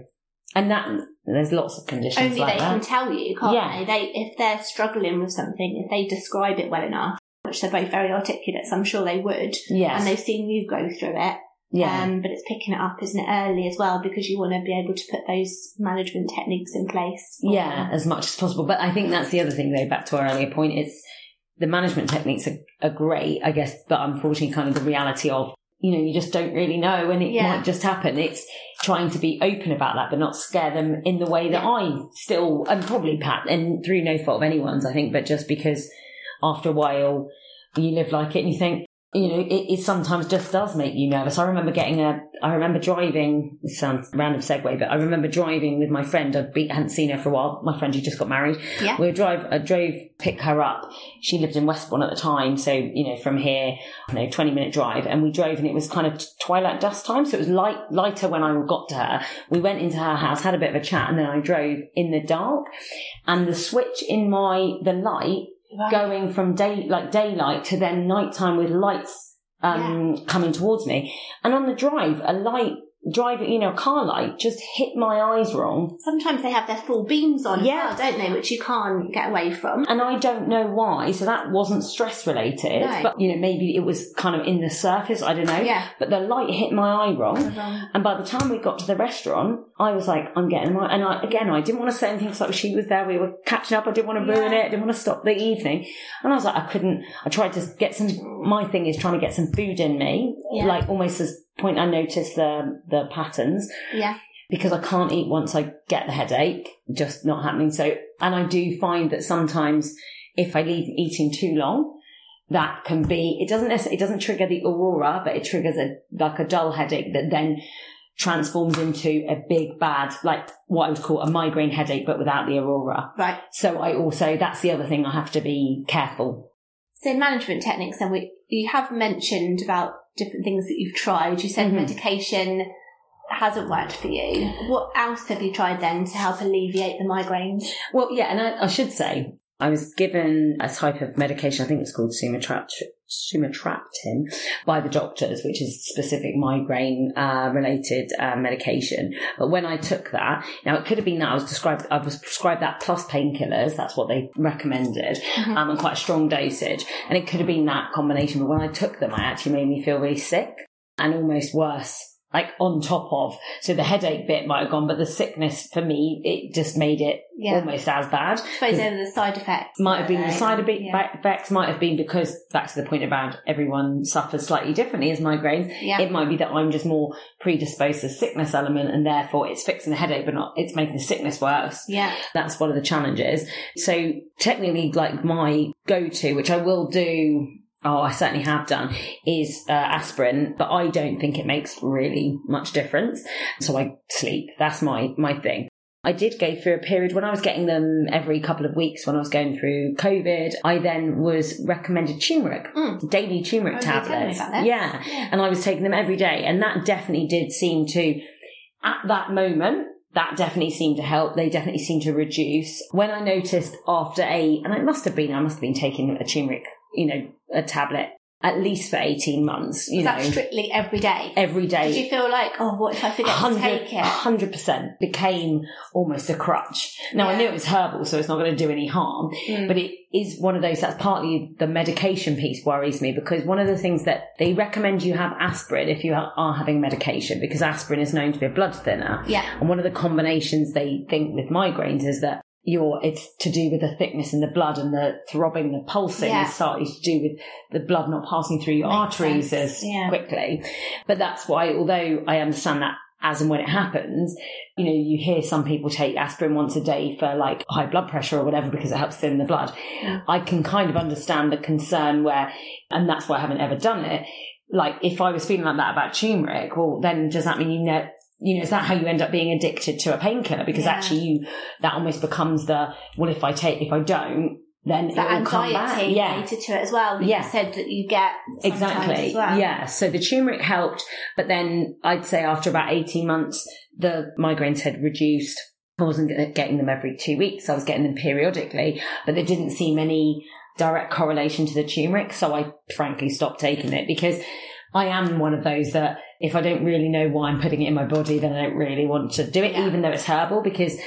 And that, there's lots of conditions Only like they that. can tell you, can't Yeah. they? They if they're struggling with something, if they describe it well enough, which they're both very articulate, so I'm sure they would, yes. and they've seen you go through it. yeah. Um, but it's picking it up, isn't it, early as well, because you want to be able to put those management techniques in place. Yeah, as much as possible. But I think that's the other thing, though, back to our earlier point, is the management techniques are, are great, I guess, but unfortunately, kind of the reality of, you know, you just don't really know and it Yeah. might just happen. It's trying to be open about that, but not scare them in the way that. I still, and probably Pat, and through no fault of anyone's, I think, but just because after a while you live like it and you think, you know, it, it sometimes just does make you nervous. I remember getting a, I remember driving, this sounds random segue, but I remember driving with my friend. I be, hadn't seen her for a while. My friend who just got married. Yeah. We drive, I drove, pick her up. She lived in Westbourne at the time. So, you know, from here, you know, 20 minute drive and we drove and it was kind of twilight dusk time. So it was light, lighter when I got to her. We went into her house, had a bit of a chat and then I drove in the dark and the switch in my, the light Going from day like daylight to then nighttime with lights um coming towards me. And on the drive a light driving you know car light just hit my eyes wrong Sometimes they have their full beams on Yeah. as well, don't they, which you can't get away from. and I don't know why. So that wasn't stress related, No. but you know maybe it was kind of in the surface. I don't know. Yeah. But the light hit my eye wrong, Wrong. and by the time we got to the restaurant, I was like, I'm getting my. And I, again, I didn't want to say anything because like she was there. We were catching up. I didn't want to ruin Yeah. it. I didn't want to stop the evening. And I was like, I couldn't. I tried to get some. My thing is trying to get some food in me, Yeah. like almost as point I noticed the the patterns Yeah. because I can't eat once I get the headache, just not happening. So, and I do find that sometimes if I leave eating too long, that can be, it doesn't necessarily, it doesn't trigger the aurora, but it triggers a, like a dull headache that then transforms into a big bad, like what I would call a migraine headache, but without the aurora. Right. So I also, that's the other thing I have to be careful. So management techniques, and we you have mentioned about different things that you've tried. You said Mhm. medication hasn't worked for you. What else have you tried then to help alleviate the migraines? Well, yeah, and I, I should say, I was given a type of medication, I think it's called sumatriptan, sumatriptan by the doctors, which is specific migraine uh, related uh, medication. But when I took that, now it could have been that I was described, I was prescribed that plus painkillers. That's what they recommended, mm-hmm. um, and quite a strong dosage. And it could have been that combination. But when I took them, I actually made me feel really sick and almost worse like on top of. So the headache bit might have gone, but the sickness for me, it just made it yeah. almost as bad. I suppose were the side effects. Might have been the side yeah. effects, might have been because back to the point about everyone suffers slightly differently as migraines. Yeah. It might be that I'm just more predisposed to the sickness element and therefore it's fixing the headache, but not, it's making the sickness worse. Yeah. That's one of the challenges. So technically like my go-to, which I will do oh, I certainly have done, is uh, aspirin, but I don't think it makes really much difference. So I sleep. That's my, my thing. I did go through a period when I was getting them every couple of weeks when I was going through COVID. I then was recommended turmeric, mm. daily turmeric oh, tablets. Yeah. yeah. And I was taking them every day. And that definitely did seem to, at that moment, that definitely seemed to help. They definitely seemed to reduce. When I noticed after a, and it must have been, I must have been taking a turmeric you know, a tablet at least for 18 months, you know. that strictly every day? Every day. Did you feel like, oh, what if I forget to take it? 100% became almost a crutch. Now, yeah. I knew it was herbal, so it's not going to do any harm, mm. but it is one of those that's partly the medication piece worries me because one of the things that they recommend you have aspirin if you are having medication because aspirin is known to be a blood thinner. Yeah. And one of the combinations they think with migraines is that your it's to do with the thickness in the blood and the throbbing, the pulsing yeah. is starting to do with the blood not passing through your Makes arteries sense. as yeah. quickly. But that's why, although I understand that as and when it happens, you know, you hear some people take aspirin once a day for like high blood pressure or whatever because it helps thin the blood. Yeah. I can kind of understand the concern where, and that's why I haven't ever done it. Like if I was feeling like that about turmeric, well, then does that mean you know you know, is that how you end up being addicted to a painkiller? Because yeah. actually you, that almost becomes the, well, if I take, if I don't, then that it will come back. Yeah. related to it as well. yeah. You said that you get exactly. Well. Yeah. So the turmeric helped, but then I'd say after about 18 months, the migraines had reduced. I wasn't getting them every two weeks. I was getting them periodically, but there didn't seem any direct correlation to the turmeric. So I frankly stopped taking it because I am one of those that if I don't really know why I'm putting it in my body, then I don't really want to do it, yeah. even though it's herbal, because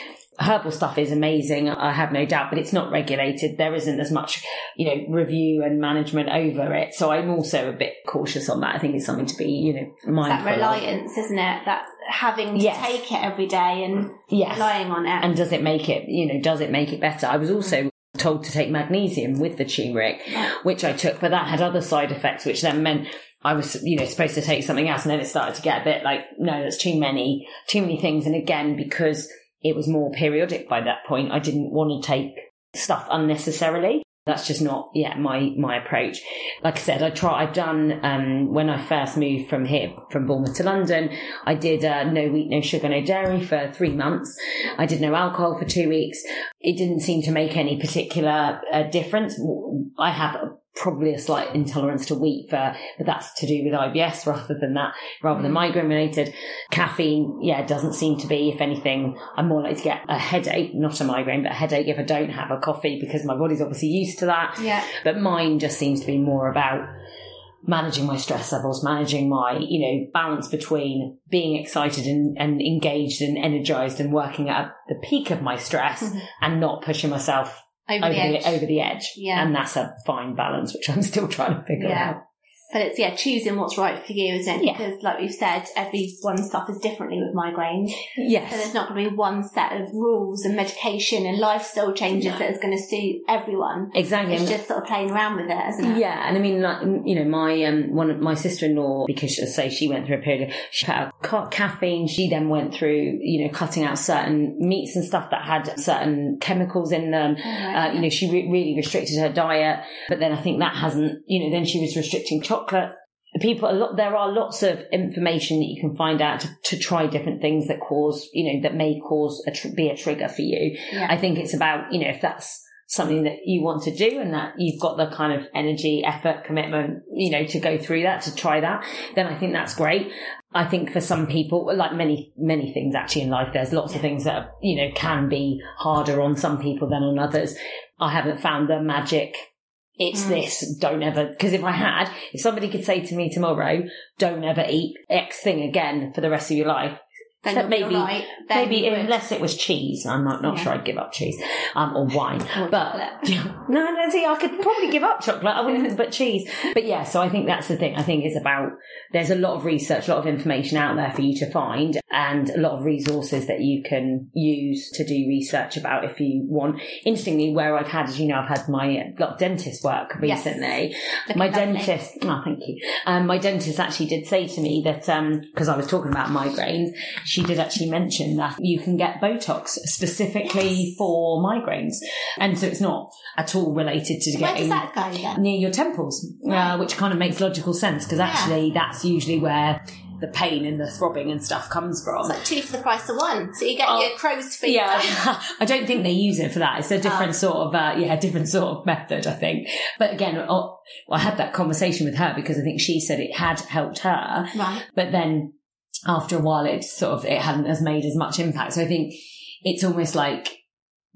herbal stuff is amazing. I have no doubt, but it's not regulated. There isn't as much, you know, review and management over it. So I'm also a bit cautious on that. I think it's something to be, you know, mindful. that reliance, of. isn't it? That having to yes. take it every day and yes. relying on it. And does it make it, you know, does it make it better? I was also told to take magnesium with the turmeric, which I took, but that had other side effects, which then meant I was, you know, supposed to take something else. And then it started to get a bit like, no, that's too many, too many things. And again, because it was more periodic by that point, I didn't want to take stuff unnecessarily. That's just not, yeah, my, my approach. Like I said, I try, I've done, um, when I first moved from here, from Bournemouth to London, I did, uh, no wheat, no sugar, no dairy for three months. I did no alcohol for two weeks. It didn't seem to make any particular uh, difference. I have probably a slight intolerance to wheat for, but that's to do with IBS rather than that, rather than mm. migraine related. Caffeine, yeah, doesn't seem to be. If anything, I'm more likely to get a headache, not a migraine, but a headache if I don't have a coffee because my body's obviously used to that. Yeah. But mine just seems to be more about managing my stress levels, managing my, you know, balance between being excited and, and engaged and energized and working at the peak of my stress mm-hmm. and not pushing myself over, over, the, edge. over the edge. Yeah. And that's a fine balance, which I'm still trying to figure yeah. out. But it's yeah, choosing what's right for you, isn't it? Yeah. Because like we've said, everyone suffers differently with migraines. Yes. So there's not going to be one set of rules and medication and lifestyle changes no. that is going to suit everyone. Exactly. It's just sort of playing around with it, isn't it? Yeah, and I mean, like, you know, my um, one of my sister-in-law, because I say she went through a period, of, she cut out caffeine. She then went through, you know, cutting out certain meats and stuff that had certain chemicals in them. Oh, right. uh, you know, she re- really restricted her diet, but then I think that hasn't, you know, then she was restricting chocolate chocolate. People, a lot, there are lots of information that you can find out to, to try different things that cause, you know, that may cause a, tr- be a trigger for you. Yeah. I think it's about, you know, if that's something that you want to do and that you've got the kind of energy, effort, commitment, you know, to go through that, to try that, then I think that's great. I think for some people, like many, many things actually in life, there's lots of things that, are, you know, can be harder on some people than on others. I haven't found the magic it's mm. this, don't ever, because if I mm. had, if somebody could say to me tomorrow, don't ever eat X thing again for the rest of your life, Then so you'll be maybe, alright. Then maybe unless it was cheese, I'm not, not Yeah. sure I'd give up cheese, um, or wine. Or but no, no, see, I could probably give up chocolate. I wouldn't, but cheese. But yeah, so I think that's the thing. I think it's about there's a lot of research, a lot of information out there for you to find, and a lot of resources that you can use to do research about if you want. Interestingly, where I've had, as you know, I've had my uh, lot dentist work recently. Looking my lovely. dentist, oh, thank you. Um, my dentist actually did say to me that because I was talking about migraines, she did actually mention that you can get Botox specifically Yes. for migraines, and so it's not at all related to So getting does that go then? near your temples, Right. uh, which kind of makes logical sense because Yeah. actually that's usually where the pain and the throbbing and stuff comes from. It's like two for the price of one. So you get Oh, your crow's feet. Yeah. I don't think they use it for that. It's a different Oh. sort of, uh, yeah, different sort of method, I think. But again, oh, I had that conversation with her because I think she said it had helped her, Right. but then after a while, it sort of it hadn't as made as much impact. So I think it's almost like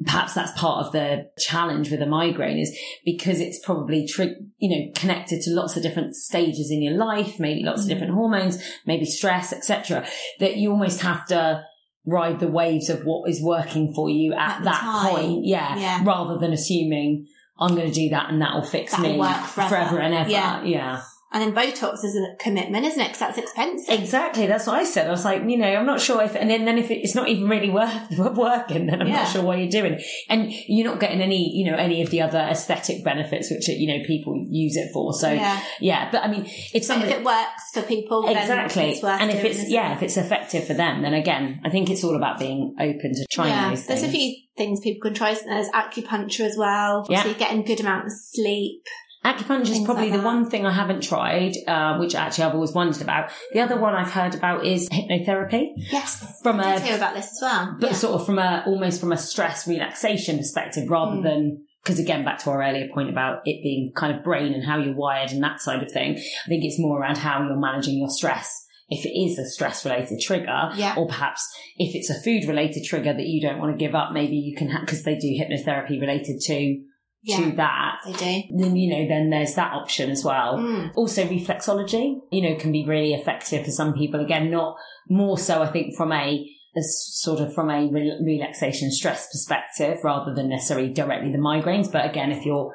perhaps that's part of the challenge with a migraine is because it's probably tri- you know connected to lots of different stages in your life, maybe lots of Mm. different hormones, maybe stress, etc. That you almost have to ride the waves of what is working for you at, At that time. point, yeah, Yeah. rather than assuming. I'm going to do that and that will fix That'll me work forever. and ever. Yeah. yeah. And then Botox is a commitment, isn't it? Because that's expensive. Exactly, that's what I said. I was like, you know, I'm not sure if, and then, then if it's not even really worth working, then I'm Yeah. not sure why you're doing. it. And you're not getting any, you know, any of the other aesthetic benefits which you know people use it for. So yeah, yeah. but I mean, if somebody if it works for people, then exactly, it's worth and if it's yeah, it? if it's effective for them, then again, I think it's all about being open to trying yeah. those There's a few things people can try. There's acupuncture as well. Yeah. So you're getting good amount of sleep. Acupuncture is probably like the one thing I haven't tried, uh, which actually I've always wondered about. The other one I've heard about is hypnotherapy. Yes. From I a hear about this as well. but yeah. sort of from a almost from a stress relaxation perspective rather Mm. than because again back to our earlier point about it being kind of brain and how you're wired and that side of thing i think it's more around how you're managing your stress if it is a stress related trigger Yeah. or perhaps if it's a food related trigger that you don't want to give up maybe you can because they do hypnotherapy related to yeah. to that They do. then you know then there's that option as well Mm. also reflexology you know can be really effective for some people again not more so i think from a as sort of from a re- relaxation stress perspective rather than necessarily directly the migraines but again if you're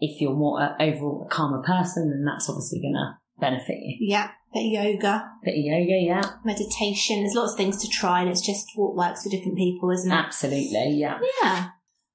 if you're more uh, overall a calmer person then that's obviously going to benefit you Yeah. Bit of yoga, bit of yoga yeah meditation. There's lots of things to try, and it's just what works for different people, isn't it? absolutely yeah Yeah.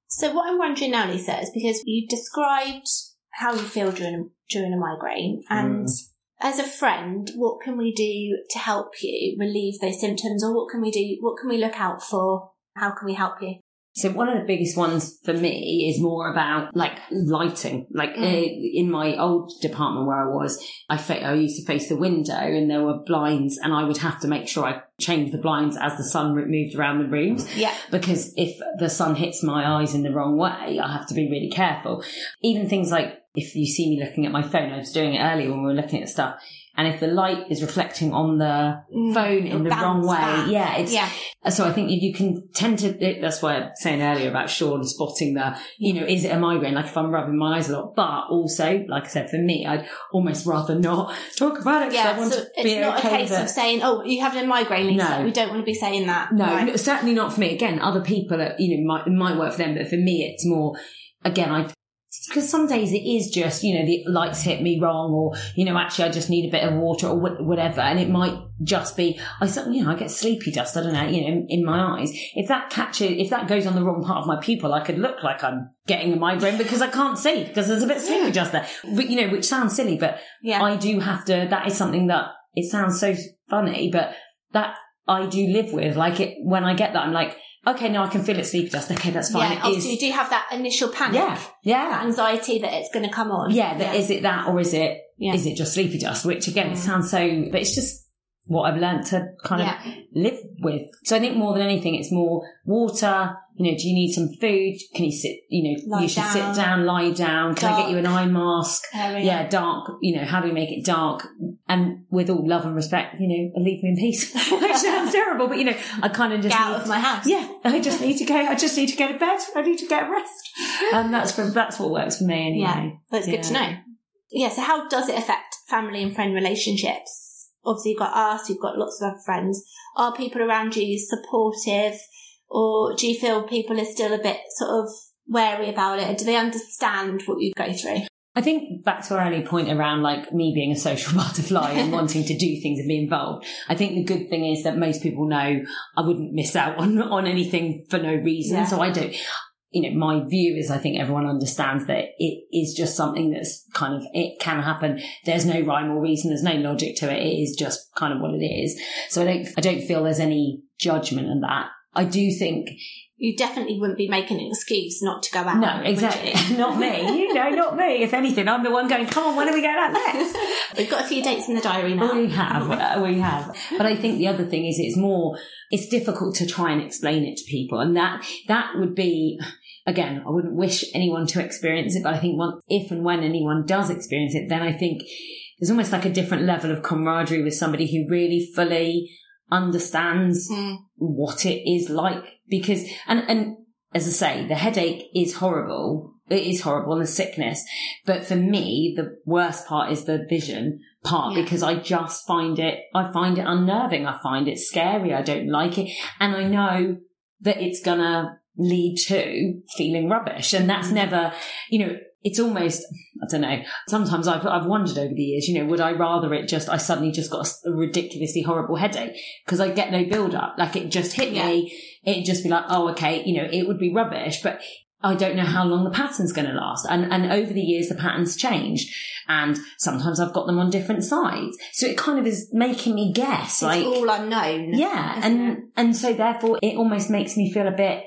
So what I'm wondering now, Lisa, is because you described how you feel during during a migraine, and mm. as a friend, what can we do to help you relieve those symptoms, or what can we do? What can we look out for? How can we help you? So one of the biggest ones for me is more about like lighting. Like Mm. uh, in my old department where I was, I fa- I used to face the window and there were blinds, and I would have to make sure I changed the blinds as the sun moved around the rooms Yeah. because if the sun hits my eyes in the wrong way, I have to be really careful. Even things like if you see me looking at my phone, I was doing it earlier when we were looking at stuff. And if the light is reflecting on the Mm, phone in the wrong way, back. yeah, it's Yeah. so I think you can tend to, that's why I'm saying earlier about Sean spotting the, you know, is it a migraine? Like if I'm rubbing my eyes a lot, but also, like I said, for me, I'd almost rather not talk about it because I Yeah, want so to it's be not okay a case with of saying, "Oh, you have a migraine, Lisa." No. We don't want to be saying that. No, Right. no, certainly not for me. Again, other people, are, you know, might, it might work for them, but for me, it's more, again, I, because some days it is just, you know, the lights hit me wrong or, you know, actually I just need a bit of water or whatever. And it might just be, I, you know, I get sleepy dust, I don't know, you know, in, in my eyes. If that catches, if that goes on the wrong part of my pupil, I could look like I'm getting a migraine because I can't see because there's a bit of sleepy dust there. But, you know, which sounds silly, but Yeah. I do have to, that is something that it sounds so funny, but that I do live with. Like it, when I get that, I'm like, okay, now I can feel it sleepy dust. Okay, that's fine. yeah. You do have that initial panic, yeah, that yeah, anxiety that it's going to come on. yeah. is it that, or is it Yeah. is it just sleepy dust? Which again, it sounds so, but it's just what I've learned to kind Yeah. of live with. So I think more than anything, it's more water. You know, do you need some food? Can you sit? You know, Lie you should down. sit down, lie down. Can I get you an eye mask? Oh, Area. Yeah, dark. You know, how do we make it dark? And with all love and respect, you know, leave me in peace. Which sounds terrible, but you know, I kind of just Get out need- of my house. yeah, I just need to go. I just need to go to bed. I need to get rest, and that's for, that's what works for me Yeah. anyway. That's good to know. Yeah, so how does it affect family and friend relationships? Obviously, you've got us, you've got lots of other friends. Are people around you supportive, or do you feel people are still a bit sort of wary about it? Do they understand what you go through? I think back to our early point around like me being a social butterfly and wanting to do things and be involved. I think the good thing is that most people know I wouldn't miss out on, on anything for no reason. Yeah. So I don't, you know, my view is I think everyone understands that it is just something that's kind of, it can happen. There's no rhyme or reason. There's no logic to it. It is just kind of what it is. So I don't, I don't feel there's any judgment in that. I do think You definitely wouldn't be making an excuse not to go out. no, exactly. not me. You know, not me. If anything, I'm the one going, come on, when are we going out next? We've got a few dates in the diary now. We have, uh, we have. But I think the other thing is it's more, it's difficult to try and explain it to people. And that, that would be, again, I wouldn't wish anyone to experience it, but I think once, if and when anyone does experience it, then I think there's almost like a different level of camaraderie with somebody who really fully understands Mm. what it is like because and and as I say, the headache is horrible. It is horrible and the sickness. But for me, the worst part is the vision part Yeah. because I just find it, I find it unnerving. I find it scary. I don't like it. And I know that it's gonna lead to feeling rubbish. And that's Mm-hmm. never, you know, it's almost, I don't know. Sometimes I've, I've wondered over the years, you know, would I rather it just, I suddenly just got a ridiculously horrible headache because I get no build up. Like it just hit Yeah. me. It'd just be like, oh, okay, you know, it would be rubbish, but I don't know how long the pattern's going to last. And, and over the years, the patterns change. And sometimes I've got them on different sides. So it kind of is making me guess, It's like, all unknown. yeah. And, and so therefore it almost makes me feel a bit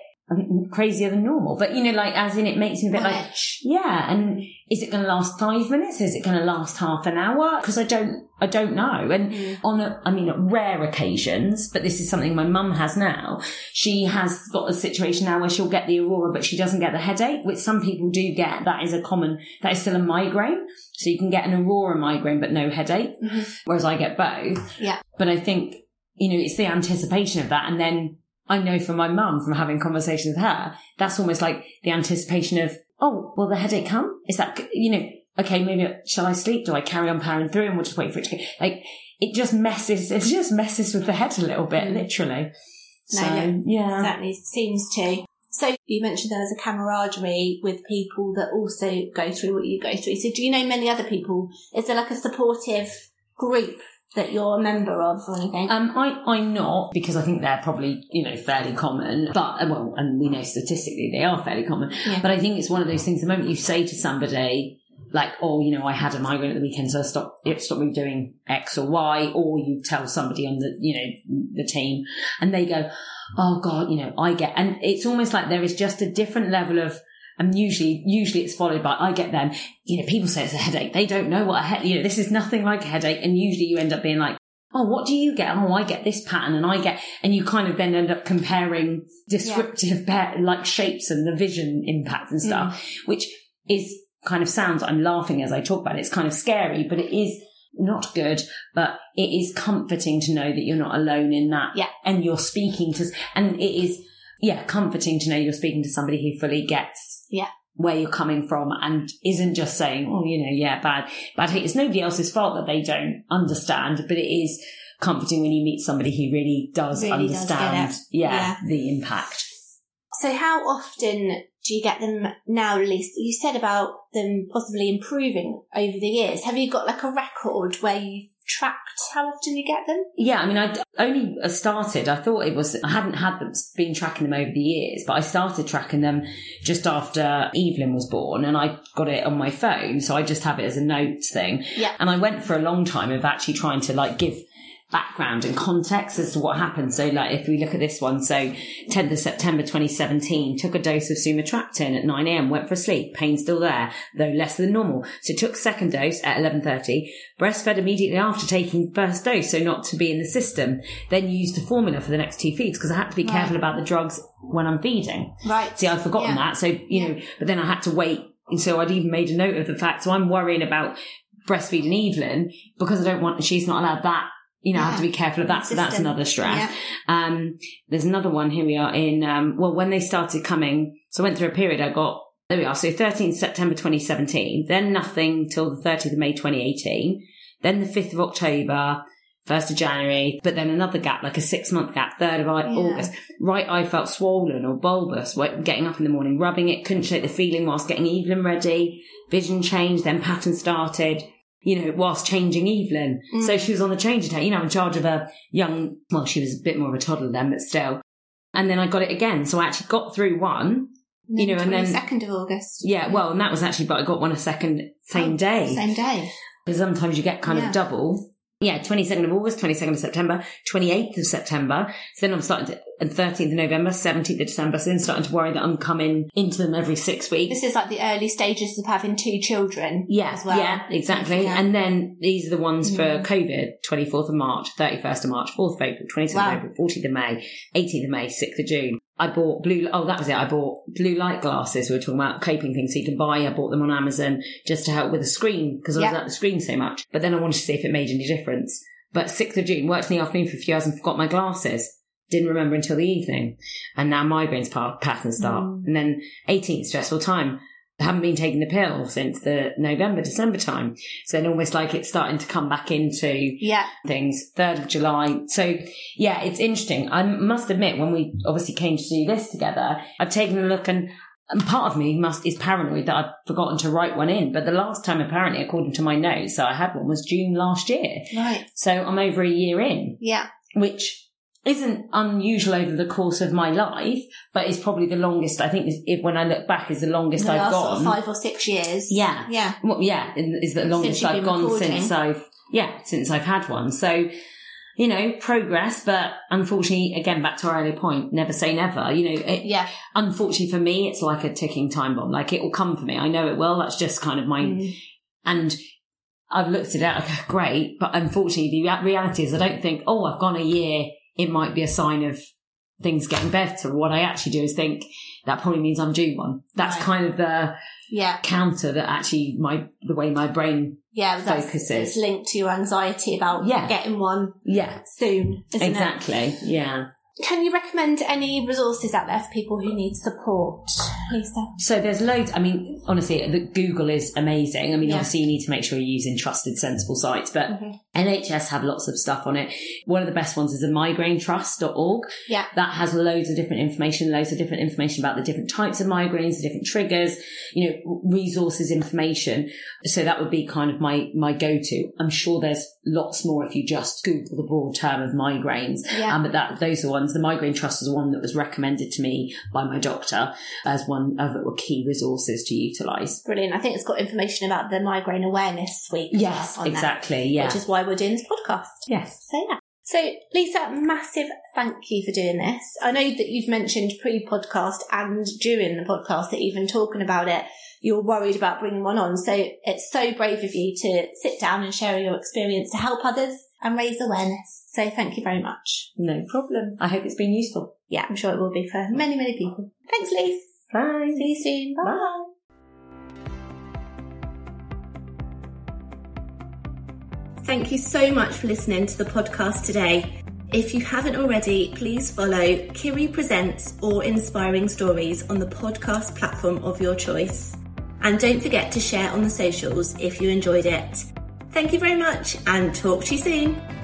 crazier than normal. But, you know, like, as in it makes me a bit like, yeah, and is it going to last five minutes? Is it going to last half an hour? Because I don't, I don't know. And Mm. on, a, I mean, rare occasions, but this is something my mum has now. She has got a situation now where she'll get the aurora, but she doesn't get the headache, which some people do get. That is a common, that is still a migraine. So you can get an aurora migraine, but no headache, Mhm. whereas I get both. Yeah. But I think, you know, it's the anticipation of that. And then I know from my mum, from having conversations with her, that's almost like the anticipation of, oh, will the headache come? Is that, you know, okay, maybe shall I sleep? Do I carry on powering through and we'll just wait for it to go? Like, it just messes, it just messes with the head a little bit, Mm. literally. No, So, no, yeah. certainly seems to. So you mentioned there was a camaraderie with people that also go through what you go through. So do you know many other people? Is there like a supportive group that you're a member of or anything? Um, I, I'm not because I think they're probably, you know, fairly common, but, uh, well, and we know statistically they are fairly common, Yeah. but I think it's one of those things, the moment you say to somebody, like, oh, you know, I had a migraine at the weekend, so I stopped, it stopped me doing X or Y, or you tell somebody on the, you know, the team, and they go, oh God, you know, I get, and it's almost like there is just a different level of, and usually, usually it's followed by, I get them, you know, people say it's a headache. They don't know what a head, you know, this is nothing like a headache. And usually you end up being like, oh, what do you get? Oh, I get this pattern and I get, and you kind of then end up comparing descriptive pa- like shapes and the vision impact and stuff, mm. which is kind of sounds, I'm laughing as I talk about it. It's kind of scary, but it is not good, but it is comforting to know that you're not alone in that. Yeah. And you're speaking to, and it is, yeah, comforting to know you're speaking to somebody who fully gets Yeah. where you're coming from and isn't just saying, oh, you know, yeah, bad, bad hate. It's nobody else's fault that they don't understand, but it is comforting when you meet somebody who really does Really understand, it. yeah, Yeah. the impact. So how often do you get them now released? You said about them possibly improving over the years. Have you got like a record where you've tracked how often you get them? Yeah, I mean, I only uh, started. I thought it was. I hadn't had them been tracking them over the years, but I started tracking them just after Evelyn was born, and I got it on my phone, so I just have it as a notes thing. Yeah. And I went for a long time of actually trying to like give background and context as to what happened. So like if we look at this one, so 10th of September 2017, took a dose of sumatriptan at 9am, went for sleep, pain still there, though less than normal. So took second dose at 11.30, breastfed immediately after taking first dose, so not to be in the system, then used the formula for the next two feeds because I had to be Right. careful about the drugs when I'm feeding. Right. See, I've forgotten Yeah. that. So, you know, but then I had to wait. And so I'd even made a note of the fact. So I'm worrying about breastfeeding Evelyn because I don't want, she's not allowed that. You know, I have to be careful of that. So that's another stress. Yeah. Um, there's another one. Here we are in, um, well, when they started coming, so I went through a period I got, there we are. So 13th September 2017, then nothing till the 30th of May 2018, then the 5th of October, 1st of January, but then another gap, like a six month gap, 3rd of Yeah. August. Right eye felt swollen or bulbous, getting up in the morning, rubbing it, couldn't shake the feeling whilst getting Evelyn ready, vision changed, then pattern started. You know, whilst changing Evelyn. Mm. So she was on the change tank, you know, in charge of a young, well, she was a bit more of a toddler then, but still. And then I got it again. So I actually got through one. you know, and then- second of August. Yeah, well, and that was actually, but I got one a second, same Oh, day. Same day. Because sometimes you get kind Yeah. of double. Yeah, 22nd of August, 22nd of September, 28th of September. So then I'm starting to, and 13th of November, 17th of December. So then starting to worry that I'm coming into them every six weeks. This is like the early stages of having two children. Yeah, as well. yeah, exactly. Yeah. And then these are the ones for Mm. COVID, 24th of March, 31st of March, 4th of April, 27th Wow. of April, 14th of May, 18th of May, 6th of June. I bought blue, oh, that was it. I bought blue light glasses. We were talking about coping things so you can buy. I bought them on Amazon just to help with the screen because I was Yeah. at the screen so much. But then I wanted to see if it made any difference. But 6th of June, worked in the afternoon for a few hours and forgot my glasses. Didn't remember until the evening. And now migraines pa- pattern start. Mm. And then 18th, stressful time. I haven't been taking the pill since the November, December time. So then almost like it's starting to come back into Yeah. things. 3rd of July. So yeah, it's interesting. I must admit, when we obviously came to do this together, I've taken a look and, and part of me must is paranoid that I've forgotten to write one in. But the last time, apparently, according to my notes, that I had one was June last year. Right. So I'm over a year in, Yeah. which isn't unusual over the course of my life, but it's probably the longest. I think when I look back, is the longest the I've last sort gone. of five or six years. Yeah. Yeah. Well, yeah, is the longest I've gone recording. since I've yeah since I've had one. So you know progress, but unfortunately, again back to our earlier point, never say never. You know, it, Yeah. unfortunately for me, it's like a ticking time bomb. Like it will come for me. I know it will. That's just kind of my Mm. and. I've looked at it, okay, great, but unfortunately, the reality is I don't think, oh, I've gone a year, it might be a sign of things getting better. What I actually do is think that probably means I'm due one. That's Right. kind of the Yeah. counter that actually my the way my brain Yeah. Focuses. It's linked to your anxiety about Yeah. getting one yeah soon, isn't it? exactly yeah Can you recommend any resources out there for people who need support, Lisa? so there's loads i mean honestly the google is amazing i mean Yeah. obviously you need to make sure you're using trusted sensible sites but Mhm. Nhs have lots of stuff on it one of the best ones is the migrainetrust.org Yeah. that has loads of different information loads of different information about the different types of migraines the different triggers you know resources information so that would be kind of my my go-to i'm sure there's lots more if you just google the broad term of migraines Yeah. Um, but that those are ones. The Migraine Trust is one that was recommended to me by my doctor as one of the key resources to utilise. Brilliant. I think it's got information about the migraine awareness week. Yes, well on there, exactly. Yeah. Which is why we're doing this podcast. yes. So yeah. So Lisa, massive thank you for doing this. I know that you've mentioned pre-podcast and during the podcast that even talking about it, you're worried about bringing one on. So it's so brave of you to sit down and share your experience to help others and raise awareness. So thank you very much. No problem. I hope it's been useful. Yeah, I'm sure it will be for many, many people. Thanks, Lisa. Bye. See you soon. Bye. Bye. Thank you so much for listening to the podcast today. If you haven't already, please follow Kiri Presents or Inspiring Stories on the podcast platform of your choice. And don't forget to share on the socials if you enjoyed it. Thank you very much and talk to you soon.